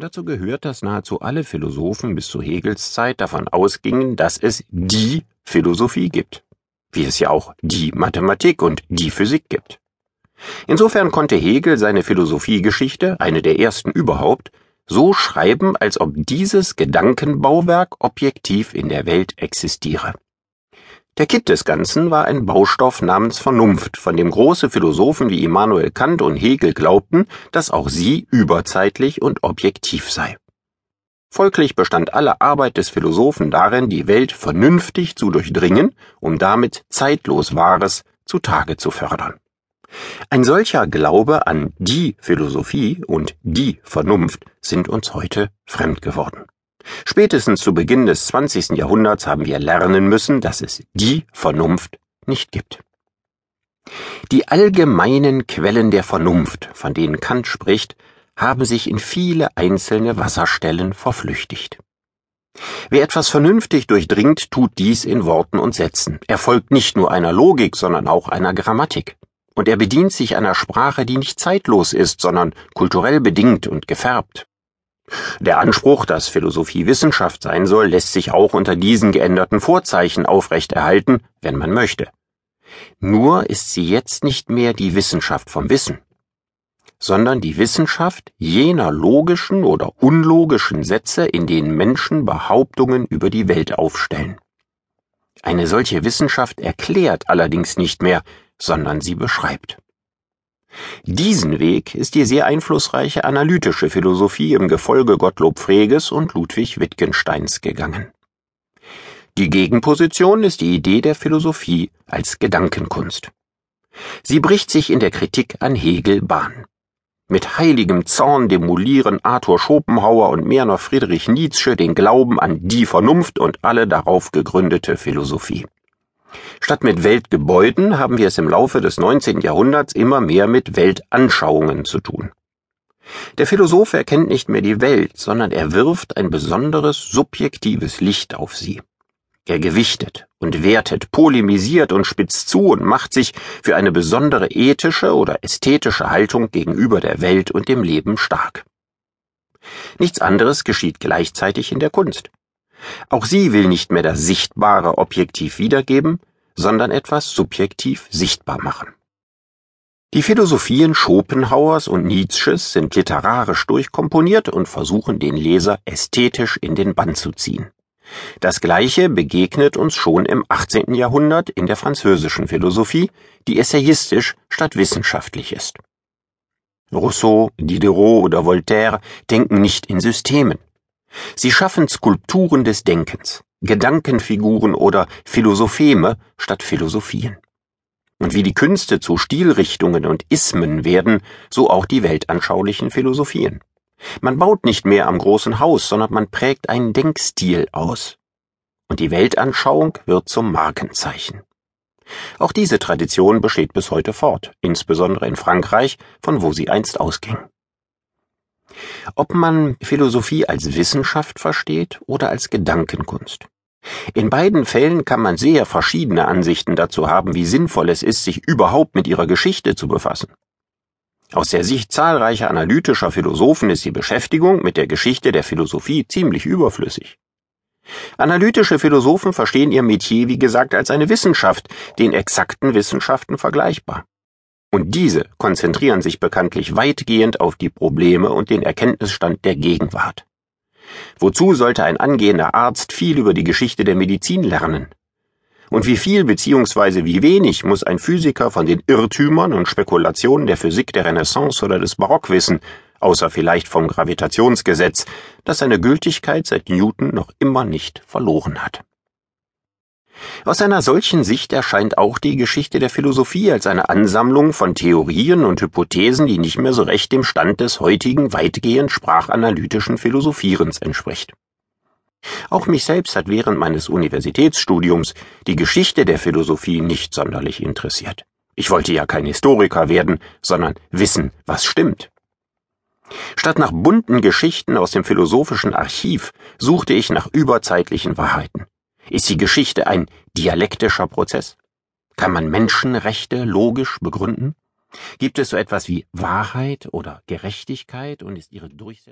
Dazu gehört, dass nahezu alle Philosophen bis zu Hegels Zeit davon ausgingen, dass es die Philosophie gibt, wie es ja auch die Mathematik und die Physik gibt. Insofern konnte Hegel seine Philosophiegeschichte, eine der ersten überhaupt, so schreiben, als ob dieses Gedankenbauwerk objektiv in der Welt existiere. Der Kitt des Ganzen war ein Baustoff namens Vernunft, von dem große Philosophen wie Immanuel Kant und Hegel glaubten, dass auch sie überzeitlich und objektiv sei. Folglich bestand alle Arbeit des Philosophen darin, die Welt vernünftig zu durchdringen, um damit zeitlos Wahres zutage zu fördern. Ein solcher Glaube an die Philosophie und die Vernunft sind uns heute fremd geworden. Spätestens zu Beginn des 20. Jahrhunderts haben wir lernen müssen, dass es die Vernunft nicht gibt. Die allgemeinen Quellen der Vernunft, von denen Kant spricht, haben sich in viele einzelne Wasserstellen verflüchtigt. Wer etwas vernünftig durchdringt, tut dies in Worten und Sätzen. Er folgt nicht nur einer Logik, sondern auch einer Grammatik. Und er bedient sich einer Sprache, die nicht zeitlos ist, sondern kulturell bedingt und gefärbt. Der Anspruch, dass Philosophie Wissenschaft sein soll, lässt sich auch unter diesen geänderten Vorzeichen aufrechterhalten, wenn man möchte. Nur ist sie jetzt nicht mehr die Wissenschaft vom Wissen, sondern die Wissenschaft jener logischen oder unlogischen Sätze, in denen Menschen Behauptungen über die Welt aufstellen. Eine solche Wissenschaft erklärt allerdings nicht mehr, sondern sie beschreibt. Diesen Weg ist die sehr einflussreiche analytische Philosophie im Gefolge Gottlob Freges und Ludwig Wittgensteins gegangen. Die Gegenposition ist die Idee der Philosophie als Gedankenkunst. Sie bricht sich in der Kritik an Hegel Bahn. Mit heiligem Zorn demolieren Arthur Schopenhauer und mehr noch Friedrich Nietzsche den Glauben an die Vernunft und alle darauf gegründete Philosophie. Statt mit Weltgebäuden haben wir es im Laufe des 19. Jahrhunderts immer mehr mit Weltanschauungen zu tun. Der Philosoph erkennt nicht mehr die Welt, sondern er wirft ein besonderes subjektives Licht auf sie. Er gewichtet und wertet, polemisiert und spitzt zu und macht sich für eine besondere ethische oder ästhetische Haltung gegenüber der Welt und dem Leben stark. Nichts anderes geschieht gleichzeitig in der Kunst. Auch sie will nicht mehr das Sichtbare objektiv wiedergeben, sondern etwas subjektiv sichtbar machen. Die Philosophien Schopenhauers und Nietzsches sind literarisch durchkomponiert und versuchen den Leser ästhetisch in den Bann zu ziehen. Das Gleiche begegnet uns schon im 18. Jahrhundert in der französischen Philosophie, die essayistisch statt wissenschaftlich ist. Rousseau, Diderot oder Voltaire denken nicht in Systemen. Sie schaffen Skulpturen des Denkens, Gedankenfiguren oder Philosopheme statt Philosophien. Und wie die Künste zu Stilrichtungen und Ismen werden, so auch die weltanschaulichen Philosophien. Man baut nicht mehr am großen Haus, sondern man prägt einen Denkstil aus. Und die Weltanschauung wird zum Markenzeichen. Auch diese Tradition besteht bis heute fort, insbesondere in Frankreich, von wo sie einst ausging. Ob man Philosophie als Wissenschaft versteht oder als Gedankenkunst. In beiden Fällen kann man sehr verschiedene Ansichten dazu haben, wie sinnvoll es ist, sich überhaupt mit ihrer Geschichte zu befassen. Aus der Sicht zahlreicher analytischer Philosophen ist die Beschäftigung mit der Geschichte der Philosophie ziemlich überflüssig. Analytische Philosophen verstehen ihr Metier, wie gesagt, als eine Wissenschaft, den exakten Wissenschaften vergleichbar. Und diese konzentrieren sich bekanntlich weitgehend auf die Probleme und den Erkenntnisstand der Gegenwart. Wozu sollte ein angehender Arzt viel über die Geschichte der Medizin lernen? Und wie viel bzw. wie wenig muss ein Physiker von den Irrtümern und Spekulationen der Physik der Renaissance oder des Barock wissen, außer vielleicht vom Gravitationsgesetz, das seine Gültigkeit seit Newton noch immer nicht verloren hat. Aus einer solchen Sicht erscheint auch die Geschichte der Philosophie als eine Ansammlung von Theorien und Hypothesen, die nicht mehr so recht dem Stand des heutigen weitgehend sprachanalytischen Philosophierens entspricht. Auch mich selbst hat während meines Universitätsstudiums die Geschichte der Philosophie nicht sonderlich interessiert. Ich wollte ja kein Historiker werden, sondern wissen, was stimmt. Statt nach bunten Geschichten aus dem philosophischen Archiv suchte ich nach überzeitlichen Wahrheiten. Ist die Geschichte ein dialektischer Prozess? Kann man Menschenrechte logisch begründen? Gibt es so etwas wie Wahrheit oder Gerechtigkeit und ist ihre Durchsetzung